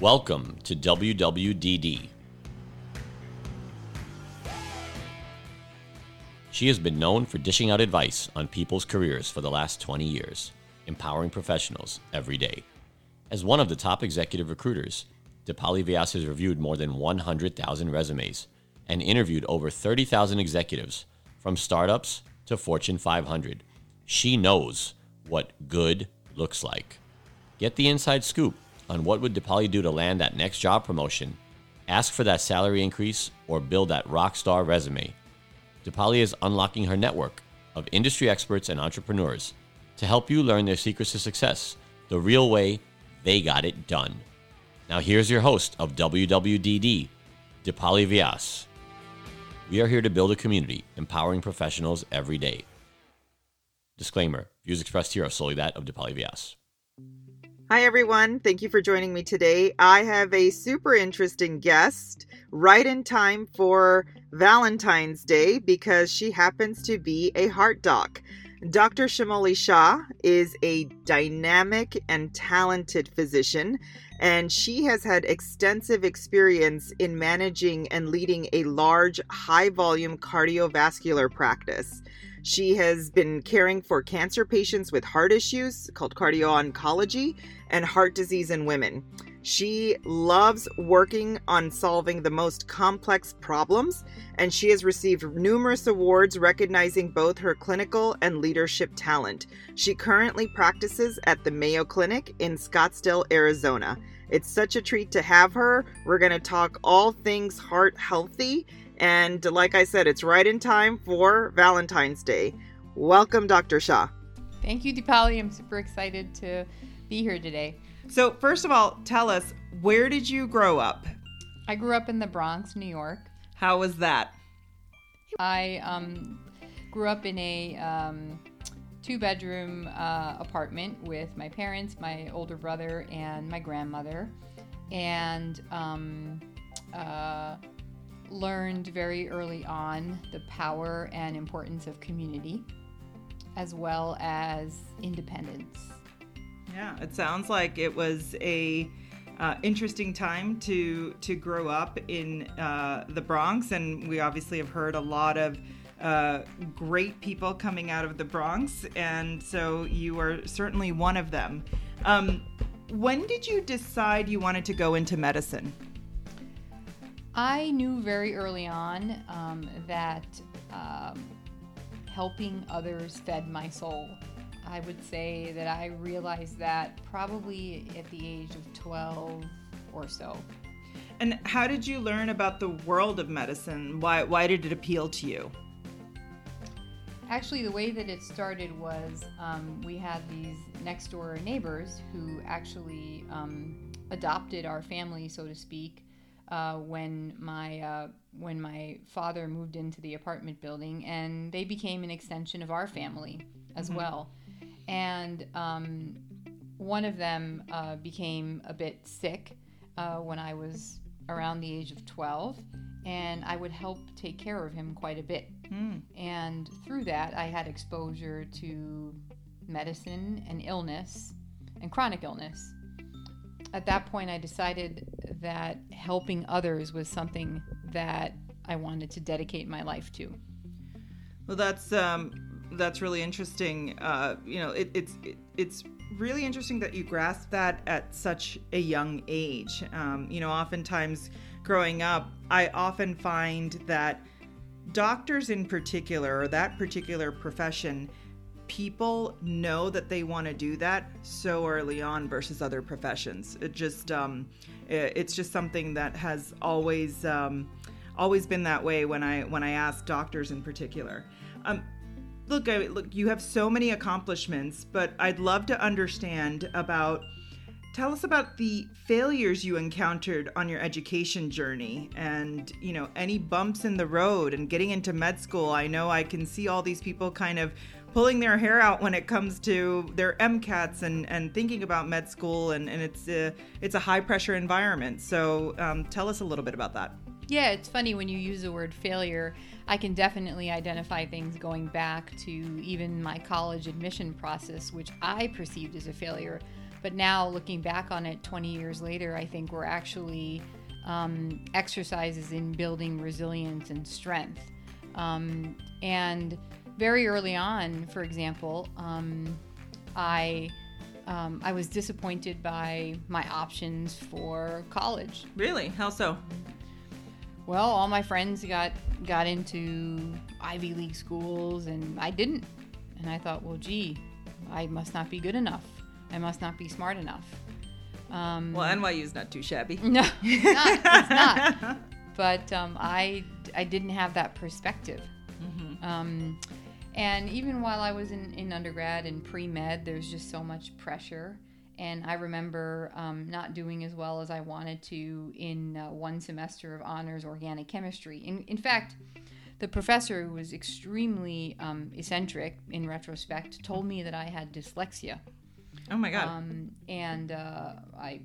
Welcome to WWDD. She has been known for dishing out advice on people's careers for the last 20 years, empowering professionals every day. As one of the top executive recruiters, Dipali Vyas has reviewed more than 100,000 resumes and interviewed over 30,000 executives, from startups to Fortune 500. She knows what good looks like. Get the inside scoop on what would Dipali do to land that next job promotion, ask for that salary increase, or build that rock star resume. Dipali is unlocking her network of industry experts and entrepreneurs to help you learn their secrets to success, the real way they got it done. Now, here's your host of WWDD, Dipali Vyas. We are here to build a community, empowering professionals every day. Disclaimer Views expressed here are solely that of Dipali Vyas. Hi, everyone. Thank you for joining me today. I have a super interesting guest right in time for Valentine's Day because she happens to be a heart doc. Dr. Shamoli Shah is a dynamic and talented physician, and she has had extensive experience in managing and leading a large, high volume cardiovascular practice. She has been caring for cancer patients with heart issues called cardio oncology and heart disease in women. She loves working on solving the most complex problems, and she has received numerous awards recognizing both her clinical and leadership talent. She currently practices at the Mayo Clinic in Scottsdale, Arizona. It's such a treat to have her. We're going to talk all things heart healthy and like I said, it's right in time for Valentine's Day. Welcome, Dr. Shah. Thank you, Dipali. I'm super excited to be here today. So, first of all, tell us where did you grow up? I grew up in the Bronx, New York. How was that? I um, grew up in a um, two bedroom uh, apartment with my parents, my older brother, and my grandmother. And um, uh, learned very early on the power and importance of community as well as independence. Yeah, it sounds like it was a uh, interesting time to to grow up in uh, the Bronx, and we obviously have heard a lot of uh, great people coming out of the Bronx, and so you are certainly one of them. Um, when did you decide you wanted to go into medicine? I knew very early on um, that um, helping others fed my soul. I would say that I realized that probably at the age of 12 or so. And how did you learn about the world of medicine? Why, why did it appeal to you? Actually, the way that it started was um, we had these next door neighbors who actually um, adopted our family, so to speak uh, when my uh, when my father moved into the apartment building, and they became an extension of our family as mm-hmm. well. And um, one of them uh, became a bit sick uh, when I was around the age of 12, and I would help take care of him quite a bit. Mm. And through that, I had exposure to medicine and illness and chronic illness at that point, I decided that helping others was something that I wanted to dedicate my life to. Well, that's um, that's really interesting. Uh, you know, it, it's it, it's really interesting that you grasp that at such a young age. Um, you know, oftentimes growing up, I often find that doctors, in particular, or that particular profession, people know that they want to do that so early on versus other professions. It just um, it, it's just something that has always um, always been that way when I when I ask doctors in particular. Um, look, I, look, you have so many accomplishments, but I'd love to understand about. Tell us about the failures you encountered on your education journey and, you know, any bumps in the road and getting into med school. I know I can see all these people kind of pulling their hair out when it comes to their MCATs and, and thinking about med school, and, and it's a, it's a high pressure environment. So um, tell us a little bit about that. Yeah, it's funny when you use the word failure. I can definitely identify things going back to even my college admission process, which I perceived as a failure. But now, looking back on it 20 years later, I think we're actually um, exercises in building resilience and strength. Um, and very early on, for example, um, I um, I was disappointed by my options for college. Really? How so? Well, all my friends got got into Ivy League schools, and I didn't. And I thought, well, gee, I must not be good enough. I must not be smart enough. Um, well, NYU is not too shabby. No, it's not. It's not. but um, I I didn't have that perspective. Mm-hmm. Um, and even while I was in, in undergrad and pre med, there's just so much pressure. And I remember um, not doing as well as I wanted to in uh, one semester of honors organic chemistry. In, in fact, the professor, who was extremely um, eccentric in retrospect, told me that I had dyslexia. Oh my God. Um, and uh, I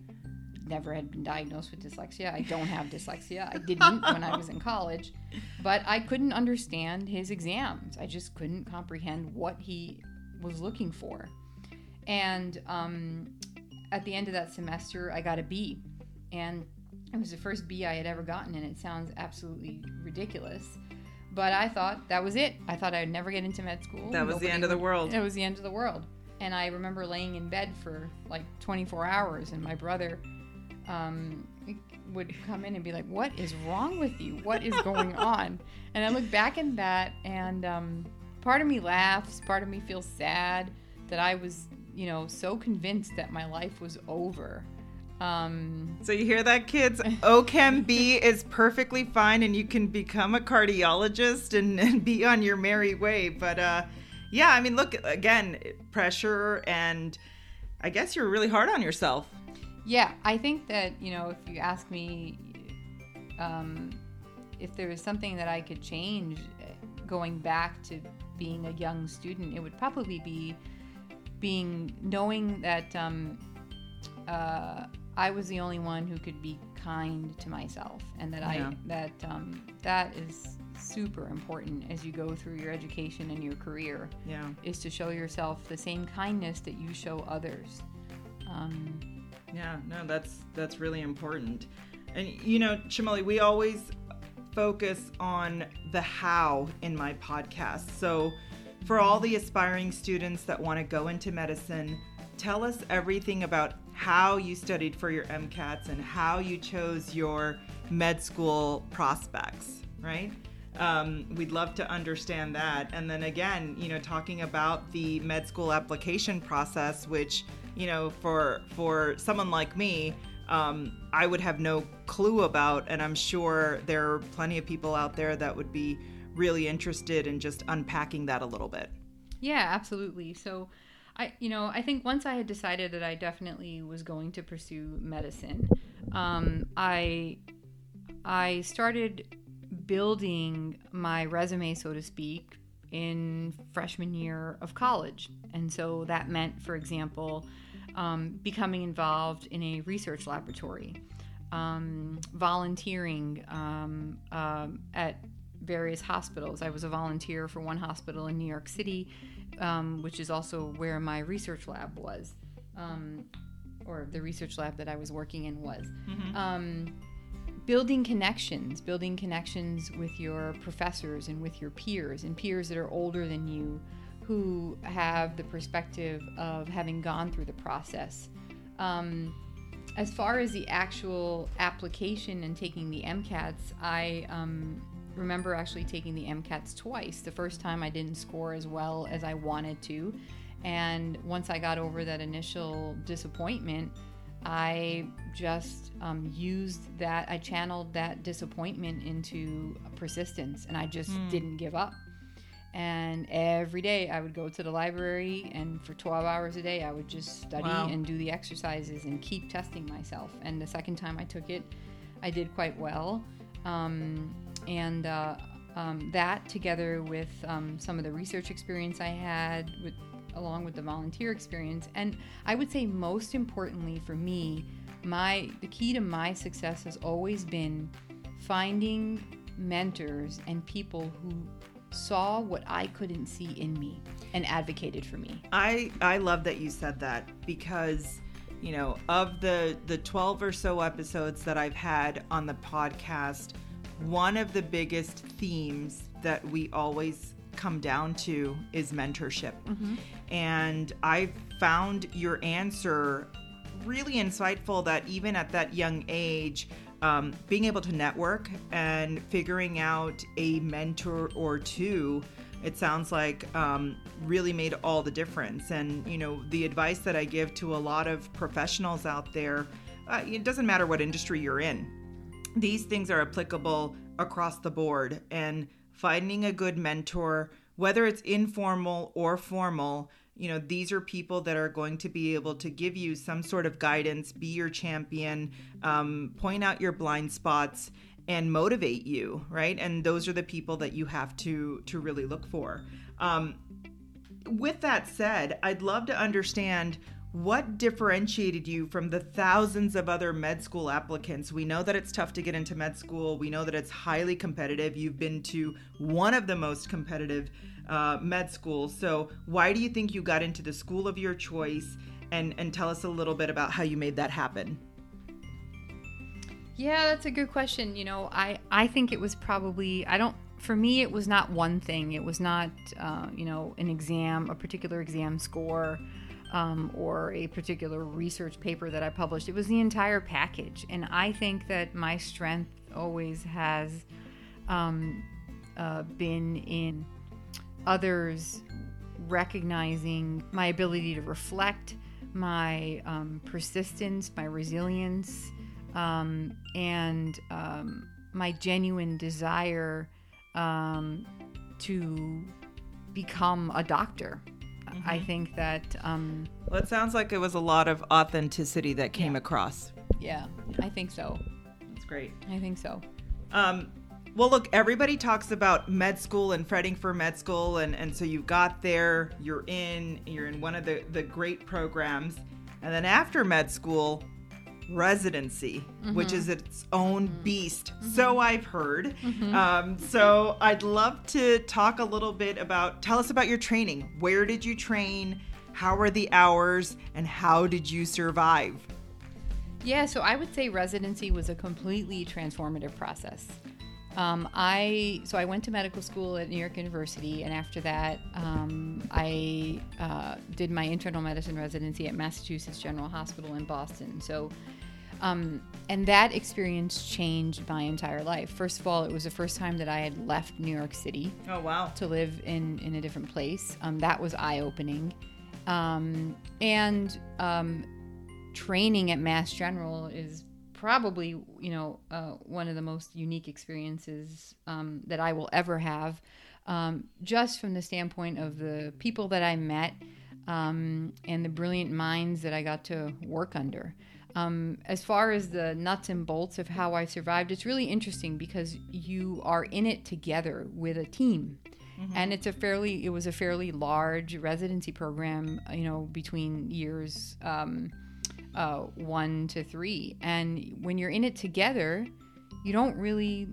never had been diagnosed with dyslexia. I don't have dyslexia. I didn't when I was in college. But I couldn't understand his exams. I just couldn't comprehend what he was looking for. And um, at the end of that semester, I got a B. And it was the first B I had ever gotten, and it sounds absolutely ridiculous. But I thought that was it. I thought I'd never get into med school. That was Nobody the end of the world. It was the end of the world. And I remember laying in bed for like 24 hours, and my brother um, would come in and be like, "What is wrong with you? What is going on?" And I look back at that, and um, part of me laughs, part of me feels sad that I was, you know, so convinced that my life was over. Um, so you hear that, kids? OChem B is perfectly fine, and you can become a cardiologist and, and be on your merry way. But uh, yeah, I mean, look again, pressure, and I guess you're really hard on yourself. Yeah, I think that, you know, if you ask me um, if there was something that I could change uh, going back to being a young student, it would probably be being knowing that um, uh, I was the only one who could be kind to myself, and that yeah. I that um, that is super important as you go through your education and your career. Yeah, is to show yourself the same kindness that you show others. Um, yeah, no, that's that's really important. And you know, Shamoli, we always focus on the how in my podcast. So for all the aspiring students that want to go into medicine, tell us everything about how you studied for your MCATs and how you chose your med school prospects, right? Um, we'd love to understand that. And then again, you know, talking about the med school application process, which you know, for for someone like me, um, I would have no clue about, and I'm sure there are plenty of people out there that would be really interested in just unpacking that a little bit. Yeah, absolutely. So, I, you know, I think once I had decided that I definitely was going to pursue medicine, um, I, I started building my resume, so to speak, in freshman year of college, and so that meant, for example, um, becoming involved in a research laboratory, um, volunteering um, um, at various hospitals. I was a volunteer for one hospital in New York City, um, which is also where my research lab was, um, or the research lab that I was working in was. Mm-hmm. building connections, building connections with your professors and with your peers, and peers that are older than you who have the perspective of having gone through the process. Um, as far as the actual application and taking the MCATs, I um, remember actually taking the MCATs twice. The first time I didn't score as well as I wanted to. And once I got over that initial disappointment, I just um, used that, I channeled that disappointment into persistence and I just mm. didn't give up. And every day I would go to the library, and for 12 hours a day, I would just study wow. and do the exercises and keep testing myself. And the second time I took it, I did quite well. Um, and uh, um, that, together with um, some of the research experience I had, with, along with the volunteer experience, and I would say most importantly for me, my the key to my success has always been finding mentors and people who saw what I couldn't see in me and advocated for me. I I love that you said that because you know, of the the 12 or so episodes that I've had on the podcast, one of the biggest themes that we always come down to is mentorship. Mm-hmm. And I found your answer really insightful that even at that young age, um, being able to network and figuring out a mentor or two it sounds like um, really made all the difference. And you know the advice that i give to a lot of professionals out there uh, it doesn't matter what industry you're in these things are applicable across the board. And finding a good mentor whether it's informal or formal you know these are people that are going to be able to give you some sort of guidance be your champion um, point out your blind spots and motivate you right and those are the people that you have to to really look for um, with that said i'd love to understand what differentiated you from the thousands of other med school applicants? We know that it's tough to get into med school. We know that it's highly competitive. You've been to one of the most competitive uh, med school. So, why do you think you got into the school of your choice? And, and tell us a little bit about how you made that happen. Yeah, that's a good question. You know, I, I think it was probably, I don't, for me, it was not one thing. It was not, uh, you know, an exam, a particular exam score um, or a particular research paper that I published. It was the entire package. And I think that my strength always has um, uh, been in others recognizing my ability to reflect, my um, persistence, my resilience, um, and um, my genuine desire um, to become a doctor. Mm-hmm. I think that. Um, well, it sounds like it was a lot of authenticity that came yeah. across. Yeah, I think so. That's great. I think so. Um, well, look, everybody talks about med school and fretting for med school, and, and so you got there, you're in, you're in one of the, the great programs. And then after med school, residency, mm-hmm. which is its own mm-hmm. beast. Mm-hmm. So I've heard. Mm-hmm. Um, so I'd love to talk a little bit about, tell us about your training. Where did you train? How were the hours? And how did you survive? Yeah, so I would say residency was a completely transformative process. Um, I so I went to medical school at New York University, and after that, um, I uh, did my internal medicine residency at Massachusetts General Hospital in Boston. So um, and that experience changed my entire life. First of all, it was the first time that I had left New York City. Oh wow! To live in in a different place. Um, that was eye opening, um, and um, training at Mass General is probably you know uh, one of the most unique experiences um, that I will ever have. Um, just from the standpoint of the people that I met and the brilliant minds that I got to work under. Um, as far as the nuts and bolts of how I survived, it's really interesting because you are in it together with a team. Mm-hmm. And it's a fairly, it was a fairly large residency program, you know, between years um, uh, one to three. And when you're in it together, you don't really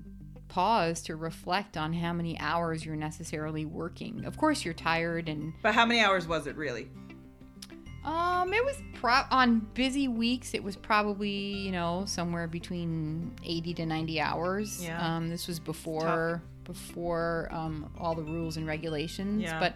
pause to reflect on how many hours you're necessarily working. Of course, you're tired and. But how many hours was it really? Um, it was pro- on busy weeks. It was probably you know somewhere between eighty to ninety hours. Yeah. Um, this was before Tough. before um, all the rules and regulations. Yeah. But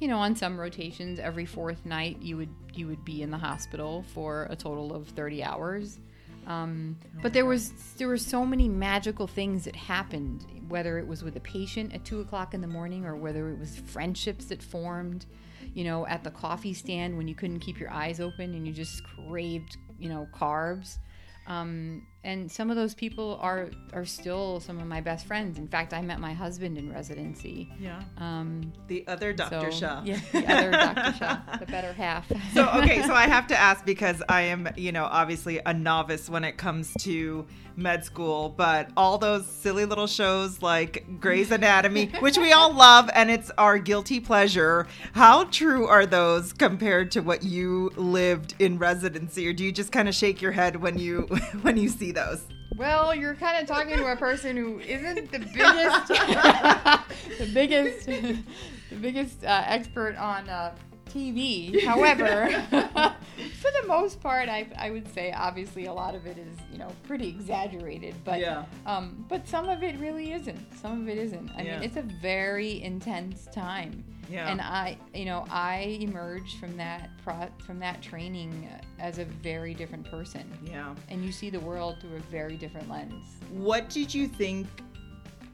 you know, on some rotations, every fourth night you would you would be in the hospital for a total of thirty hours. Um, oh but there was there were so many magical things that happened, whether it was with a patient at two o'clock in the morning or whether it was friendships that formed you know, at the coffee stand when you couldn't keep your eyes open and you just craved, you know, carbs. Um, and some of those people are are still some of my best friends. In fact, I met my husband in residency. Yeah. Um, the other Dr. So, Shah. Yeah, the other Dr. Shah, the better half. so okay, so I have to ask because I am, you know, obviously a novice when it comes to med school, but all those silly little shows like Grey's Anatomy, which we all love and it's our guilty pleasure, how true are those compared to what you lived in residency or do you just kind of shake your head when you when you see those? Well, you're kind of talking to a person who isn't the biggest, the biggest, the biggest uh, expert on uh, TV. However, for the most part, I, I would say obviously a lot of it is you know pretty exaggerated, but Yeah. um, but some of it really isn't. Some of it isn't. I Yeah. mean, it's a very intense time. Yeah. And I, you know, I emerged from that pro- from that training as a very different person. Yeah. And you see the world through a very different lens. What did you think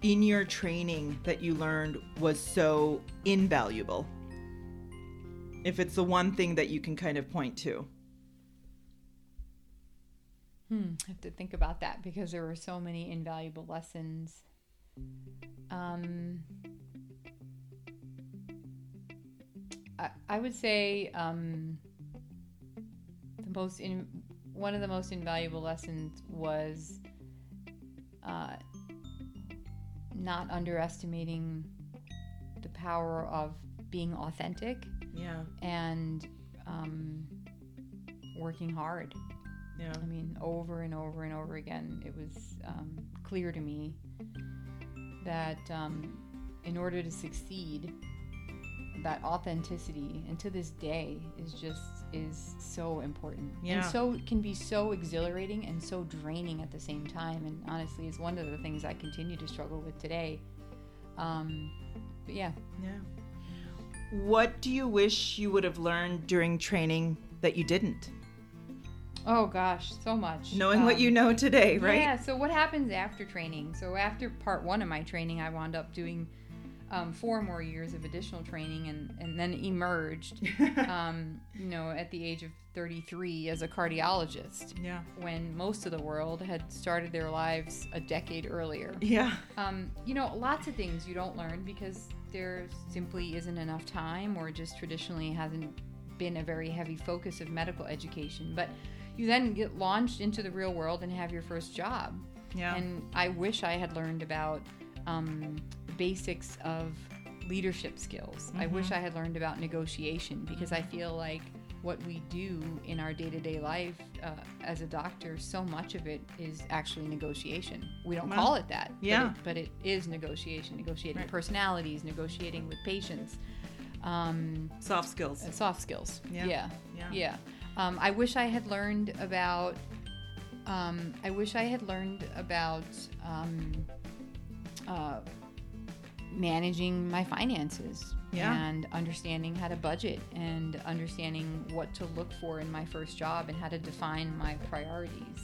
in your training that you learned was so invaluable? If it's the one thing that you can kind of point to. Hmm, I have to think about that because there were so many invaluable lessons. Um, I, I would say um, the most in one of the most invaluable lessons was uh, not underestimating the power of being authentic Yeah. and um, working hard. Yeah. I mean, over and over and over again, it was um, clear to me that um, in order to succeed, that authenticity, and to this day, is just is so important, Yeah. and so can be so exhilarating and so draining at the same time. And honestly, is one of the things I continue to struggle with today. Um, but yeah, Yeah. What do you wish you would have learned during training that you didn't? oh gosh, so much. Knowing what Um, you know today, right? Yeah. So what happens after training? So after part one of my training, I wound up doing um, four more years of additional training, and and then emerged, um, you know, at the age of 33 as a cardiologist, Yeah. when most of the world had started their lives a decade earlier. Yeah. Um, you know, lots of things you don't learn because there simply isn't enough time, or just traditionally hasn't been a very heavy focus of medical education. But you then get launched into the real world and have your first job. Yeah. And I wish I had learned about um, basics of leadership skills. I wish I had learned about negotiation because I feel like what we do in our day to day life uh, as a doctor, so much of it is actually negotiation. We don't Well, call it that, but yeah. it- but it is negotiation, negotiating Right. personalities, negotiating with patients, um, Soft skills. uh, soft skills. Yeah. Yeah. Yeah. Yeah. Um, I wish I had learned about. Um, I wish I had learned about um, managing my finances Yeah. and understanding how to budget and understanding what to look for in my first job and how to define my priorities.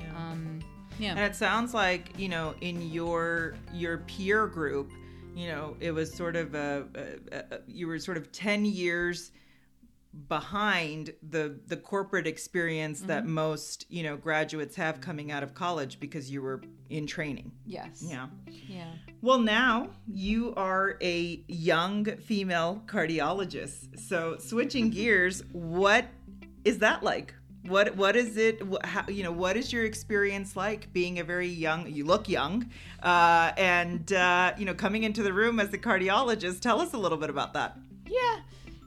Yeah. Um, yeah. And it sounds like you know in your your peer group, you know, it was sort of a, a, a you were sort of ten years behind the the corporate experience that most you know graduates have coming out of college because you were in training. yes. Yeah. Yeah. Well, now you are a young female cardiologist. So switching gears, what is that like? What what is it? How, you know, what is your experience like being a very young? You look young, uh, and uh, you know, coming into the room as a cardiologist. Tell us a little bit about that. Yeah.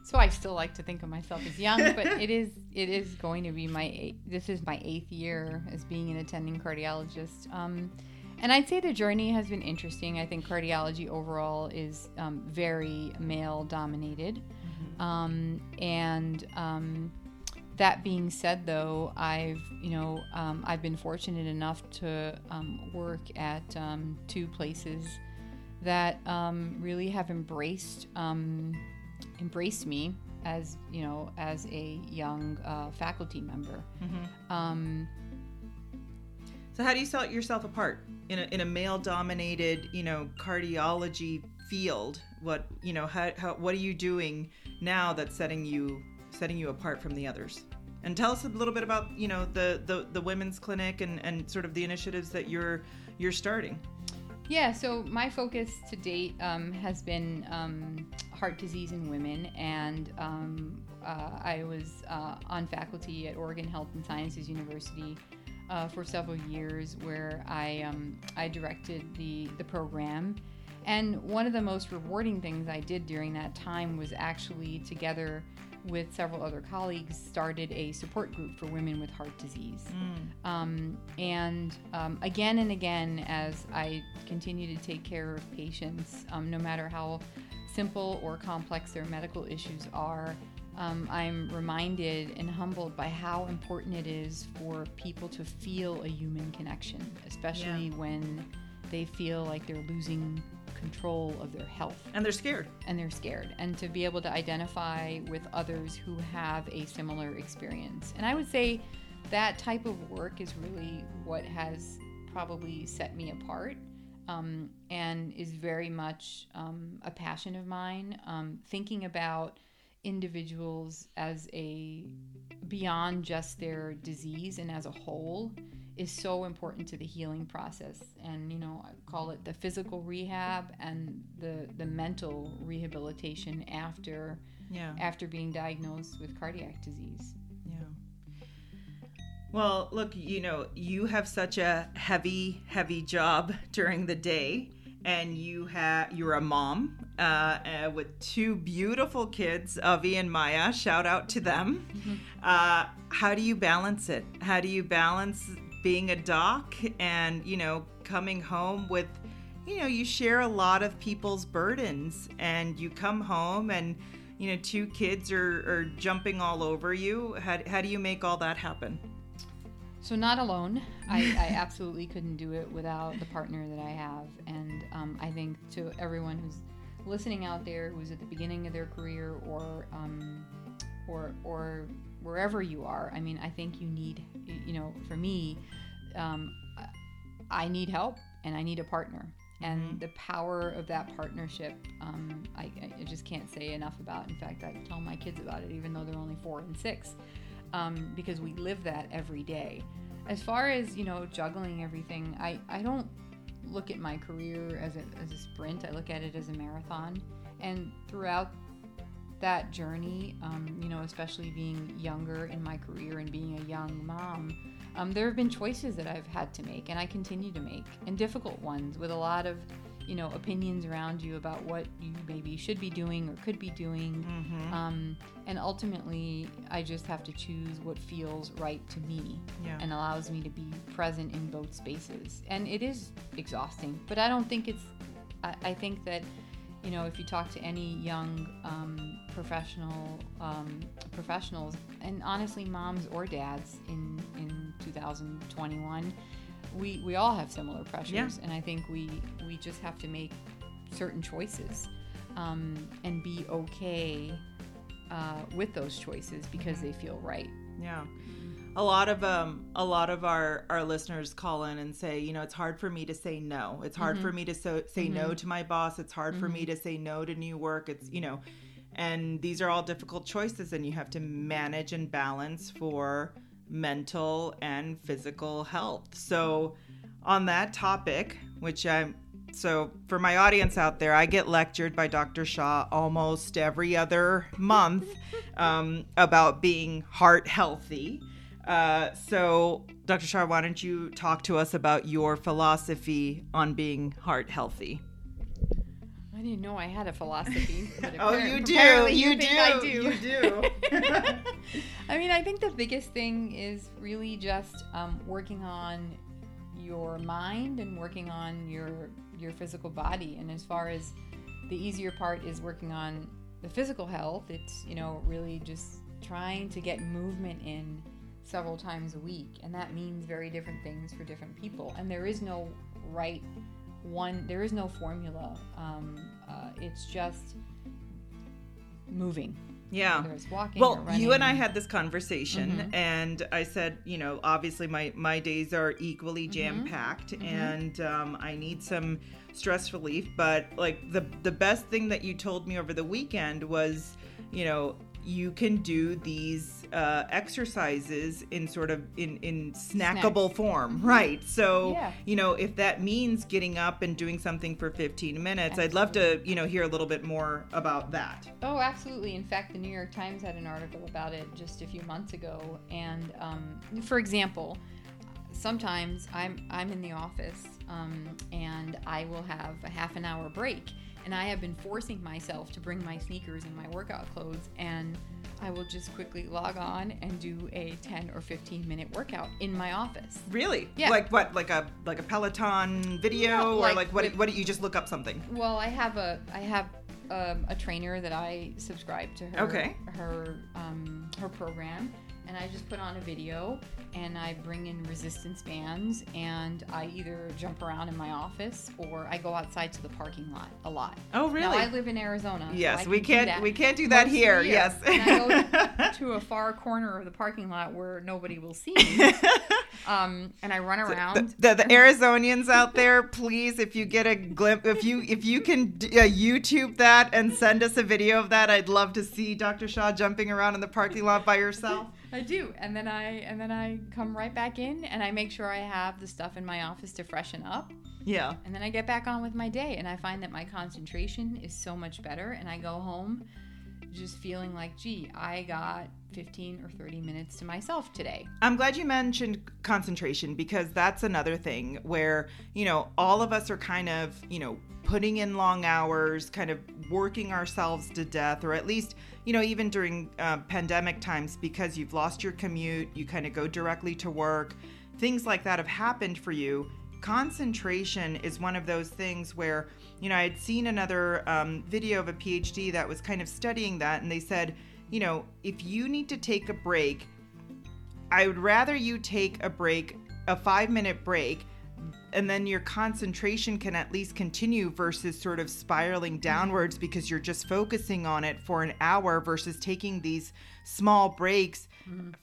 So I still like to think of myself as young, but it is it is going to be my eight, this is my eighth year as being an attending cardiologist. Um, and I'd say the journey has been interesting. I think cardiology overall is um, very male dominated. Um, and um, that being said, though, I've you know um, I've been fortunate enough to um, work at um, two places that um, really have embraced um, embraced me as you know as a young uh, faculty member. Um, So, how do you set yourself apart in a, in a male dominated, you know, cardiology field? What you know, how, how what are you doing now that's setting you setting you apart from the others? And tell us a little bit about you know the the, the women's clinic and, and sort of the initiatives that you're you're starting. Yeah, so my focus to date um, has been um, heart disease in women, and um, uh, I was uh, on faculty at Oregon Health and Sciences University uh, for several years, where I um, I directed the the program. And one of the most rewarding things I did during that time was actually together with several other colleagues, started a support group for women with heart disease. Um, and um, again and again, as I continue to take care of patients, um, no matter how simple or complex their medical issues are, um, I'm reminded and humbled by how important it is for people to feel a human connection, especially Yeah. when they feel like they're losing control of their health And they're scared. and they're scared and to be able to identify with others who have a similar experience and i would say that type of work is really what has probably set me apart um, and is very much um, a passion of mine um, thinking about individuals as a beyond just their disease and as a whole is so important to the healing process and you know i call it the physical rehab and the the mental rehabilitation after Yeah. after being diagnosed with cardiac disease Yeah. Well, look, you know, you have such a heavy, heavy job during the day, and you have you're a mom uh, uh, with two beautiful kids, Avi and Maya. Shout out to them. Uh, how do you balance it? How do you balance being a doc and you know coming home with you know you share a lot of people's burdens and you come home and you know two kids are, are jumping all over you how, how do you make all that happen So not alone. I, I absolutely couldn't do it without the partner that I have, and um, I think to everyone who's listening out there, who's at the beginning of their career or um, or or wherever you are, I mean, I think you need, you know, for me, um, I need help and I need a partner. And the power of that partnership, um, I, I just can't say enough about. In fact, I tell my kids about it, even though they're only four and six um, because we live that every day. As far as you know, juggling everything, I, I don't look at my career as a, as a sprint. I look at it as a marathon, and throughout that journey, um, you know, especially being younger in my career and being a young mom, um, there have been choices that I've had to make, and I continue to make, and difficult ones with a lot of you know opinions around you about what you maybe should be doing or could be doing. Um, and ultimately i just have to choose what feels right to me Yeah. and allows me to be present in both spaces. And it is exhausting but i don't think it's i, I think that you know if you talk to any young um, professional um, professionals and honestly moms or dads in in 2021 we we all have similar pressures Yeah. and i think we we just have to make certain choices um, and be okay uh, with those choices because they feel right. Yeah. A lot of um a lot of our our listeners call in and say you know it's hard for me to say no. It's hard for me to so, say no to my boss. It's hard for me to say no to new work. It's you know and these are all difficult choices and you have to manage and balance for mental and physical health. So on that topic which i'm so for my audience out there i get lectured by dr shah almost every other month um, about being heart healthy. Uh, so dr shah why don't you talk to us about your philosophy on being heart healthy I didn't know I had a philosophy. Oh, you do. apparently You do. I do. You do. I mean, I think the biggest thing is really just um, working on your mind and working on your your physical body. And as far as the easier part is working on the physical health, it's you know really just trying to get movement in several times a week, and that means very different things for different people. And there is no right one. There is no formula. Um, uh, it's just moving. yeah well you and i had this conversation Mhm. and i said you know obviously my my days are equally jam packed and um, i need some stress relief but like the the best thing that you told me over the weekend was you know you can do these uh, exercises in sort of in in snackable form right so Yeah. you know if that means getting up and doing something for 15 minutes i'd love to you know hear a little bit more about that Oh, absolutely. In fact, the New York Times had an article about it just a few months ago. And um, for example, sometimes I'm I'm in the office um, and I will have a half an hour break, and I have been forcing myself to bring my sneakers and my workout clothes, and I will just quickly log on and do a 10 or 15 minute workout in my office. Really? Yeah. Like what? Like a like a Peloton video, No, or like like what? with- what? You just look up something. Well, I have a I have um, a trainer that I subscribe to her Okay. her um, her program, and I just put on a video and I bring in resistance bands and I either jump around in my office or I go outside to the parking lot a lot. Oh, Now, really? I live in Arizona. so yes, I we can can't. We can't do that the here. Yes. And I go to a far corner of the parking lot where nobody will see me. um, and I run around. The, the, the Arizonians out there, please, if you get a glimpse, if you if you can uh, YouTube that and send us a video of that, I'd love to see Dr. Shah jumping around in the parking lot by yourself. I do, and then I and then I come right back in, and I make sure I have the stuff in my office to freshen up, Yeah. and then I get back on with my day, and I find that my concentration is so much better, and I go home just feeling like, gee, I got 15 or 30 minutes to myself today. I'm glad you mentioned concentration because that's another thing where, you know, all of us are kind of, you know, putting in long hours, kind of working ourselves to death, or at least, you know, even during uh, pandemic times because you've lost your commute, you kind of go directly to work, things like that have happened for you. Concentration is one of those things where, you know, I had seen another um, video of a PhD that was kind of studying that, and they said, you know, if you need to take a break, I would rather you take a break, a five minute break, and then your concentration can at least continue versus sort of spiraling downwards because you're just focusing on it for an hour versus taking these small breaks,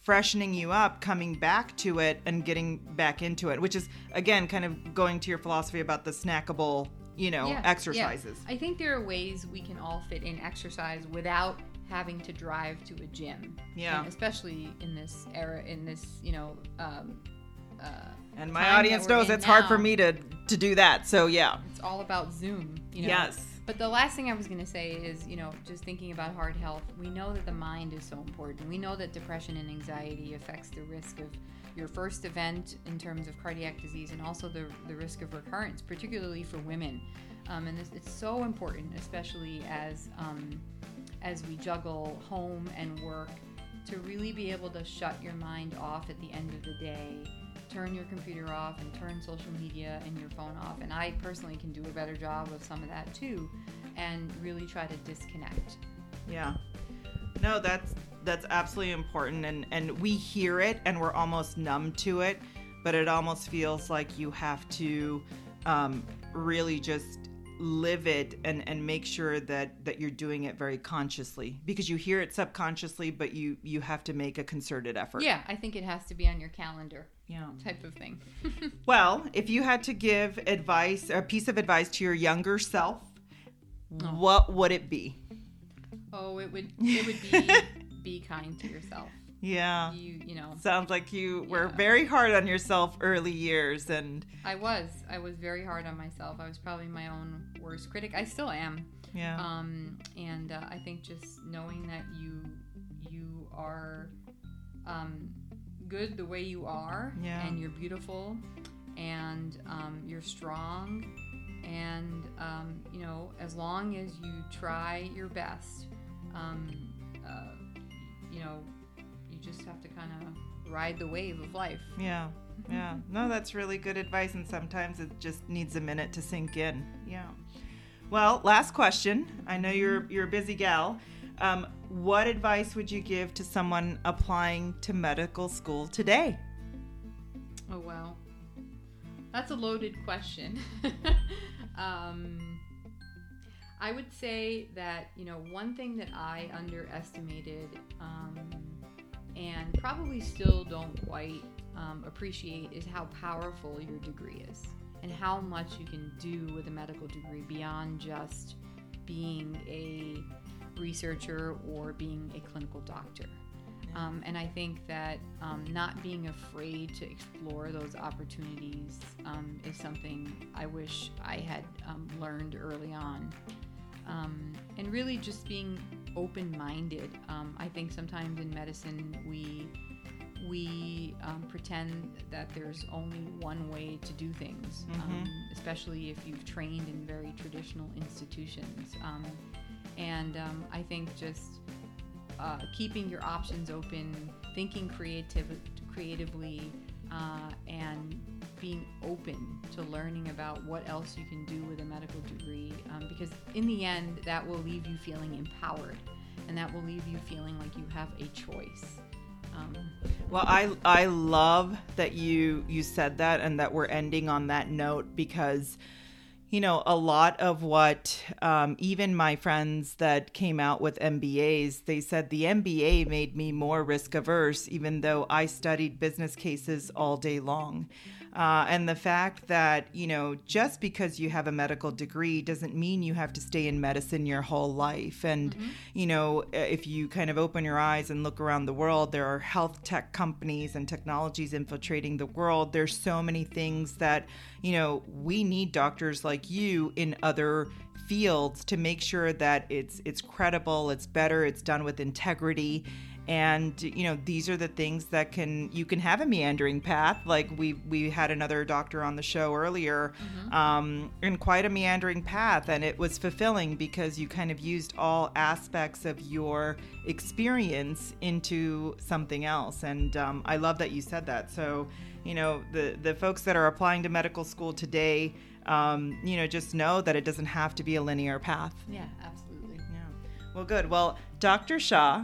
freshening you up, coming back to it, and getting back into it, which is, again, kind of going to your philosophy about the snackable, you know, Yeah, yeah. exercises. I think there are ways we can all fit in exercise without having to drive to a gym. Yeah. And especially in this era, in this, you know, um, uh, And my audience knows it's hard for me to to do that. So yeah. it's all about Zoom. You know? Yes. But the last thing I was going to say is, you know, just thinking about heart health, we know that the mind is so important. We know that depression and anxiety affects the risk of your first event in terms of cardiac disease and also the, the risk of recurrence, particularly for women. Um, and this, it's so important, especially as um, as we juggle home and work, to really be able to shut your mind off at the end of the day turn your computer off and turn social media and your phone off. And I personally can do a better job of some of that too, and really try to disconnect. Yeah. No, that's that's absolutely important and and we hear it and we're almost numb to it, but it almost feels like you have to um, really just live it and and make sure that that you're doing it very consciously because you hear it subconsciously but you you have to make a concerted effort. Yeah, I think it has to be on your calendar Yeah. type of thing. Well, if you had to give advice, a piece of advice to your younger self, oh. what would it be? oh, it would it would be be kind to yourself. Yeah. You you know, Sounds like you were Yeah. very hard on yourself early years and I was I was very hard on myself. I was probably my own worst critic. I still am. yeah. um, and uh, I think just knowing that you you are um, good the way you are, Yeah. and you're beautiful, and um, you're strong, and um, you know as long as you try your best, um, uh, you know you just have to kind of ride the wave of life. yeah. Yeah. No, that's really good advice and sometimes it just needs a minute to sink in. Yeah. Well, last question. I know you're you're a busy gal. Um, what advice would you give to someone applying to medical school today? Oh wow, that's a loaded question. um, I would say that you know one thing that I underestimated um, and probably still don't quite um, appreciate is how powerful your degree is and how much you can do with a medical degree beyond just being a researcher or being a clinical doctor. Um, and I think that um, not being afraid to explore those opportunities um, is something I wish I had um, learned early on. Um, and really just being open minded. Um, I think sometimes in medicine we we um, pretend that there's only one way to do things, um, especially if you've trained in very traditional institutions. Um, and um, I think just uh, keeping your options open, thinking creative, creatively, uh, and being open to learning about what else you can do with a medical degree. Um, because in the end, that will leave you feeling empowered, and that will leave you feeling like you have a choice. Um, well, I I love that you you said that and that we're ending on that note because you know, a lot of what um, even my friends that came out with MBAs, they said the MBA made me more risk averse, even though I studied business cases all day long. Uh, and the fact that, you know, just because you have a medical degree doesn't mean you have to stay in medicine your whole life. And, mm-hmm. you know, if you kind of open your eyes and look around the world, there are health tech companies and technologies infiltrating the world. There's so many things that, you know, we need doctors like you in other fields to make sure that it's it's credible, it's better, it's done with integrity and you know these are the things that can you can have a meandering path. Like we we had another doctor on the show earlier mm-hmm. um, in quite a meandering path. And it was fulfilling because you kind of used all aspects of your experience into something else. And um, i love that you said that. So you know the the folks that are applying to medical school today um, you know just know that it doesn't have to be a linear path. Yeah absolutely. Yeah. Well good. Well dr shah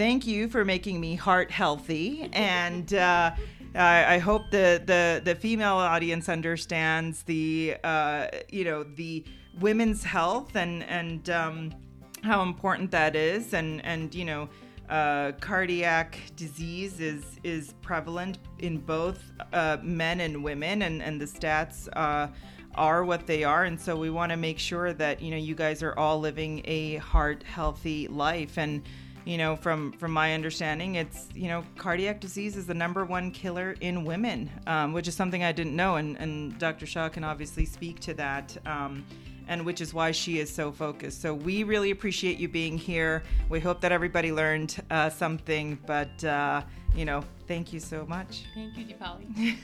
thank you for making me heart healthy. And uh, I, I, hope the, the, the female audience understands the, uh, you know, the women's health and, and um, how important that is. And, and you know, uh, cardiac disease is is prevalent in both uh, men and women, and and the stats uh, are what they are, and so we want to make sure that you know you guys are all living a heart healthy life and you know from from my understanding it's you know cardiac disease is the number one killer in women um, which is something i didn't know and, and dr shah can obviously speak to that um, and which is why she is so focused. So we really appreciate you being here. We hope that everybody learned uh, something but uh, you know thank you so much. Thank you Deepali.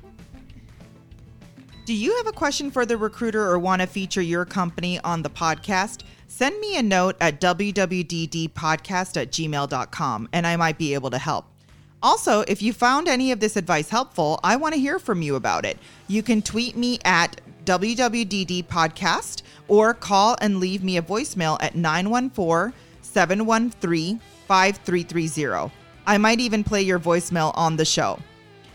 do you have a question for the recruiter or want to feature your company on the podcast send me a note at wwddpodcast and I might be able to help. Also, if you found any of this advice helpful, I want to hear from you about it. You can tweet me at WWDD Podcast or call and leave me a voicemail at 914 713 5330. I might even play your voicemail on the show.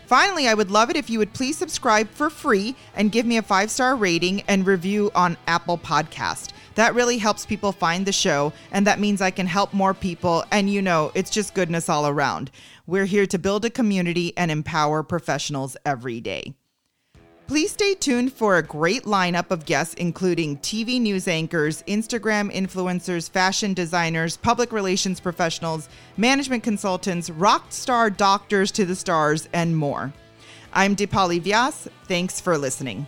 Finally, I would love it if you would please subscribe for free and give me a five star rating and review on Apple Podcast. That really helps people find the show, and that means I can help more people. And you know, it's just goodness all around. We're here to build a community and empower professionals every day. Please stay tuned for a great lineup of guests, including TV news anchors, Instagram influencers, fashion designers, public relations professionals, management consultants, rock star doctors to the stars, and more. I'm Deepali Vyas. Thanks for listening.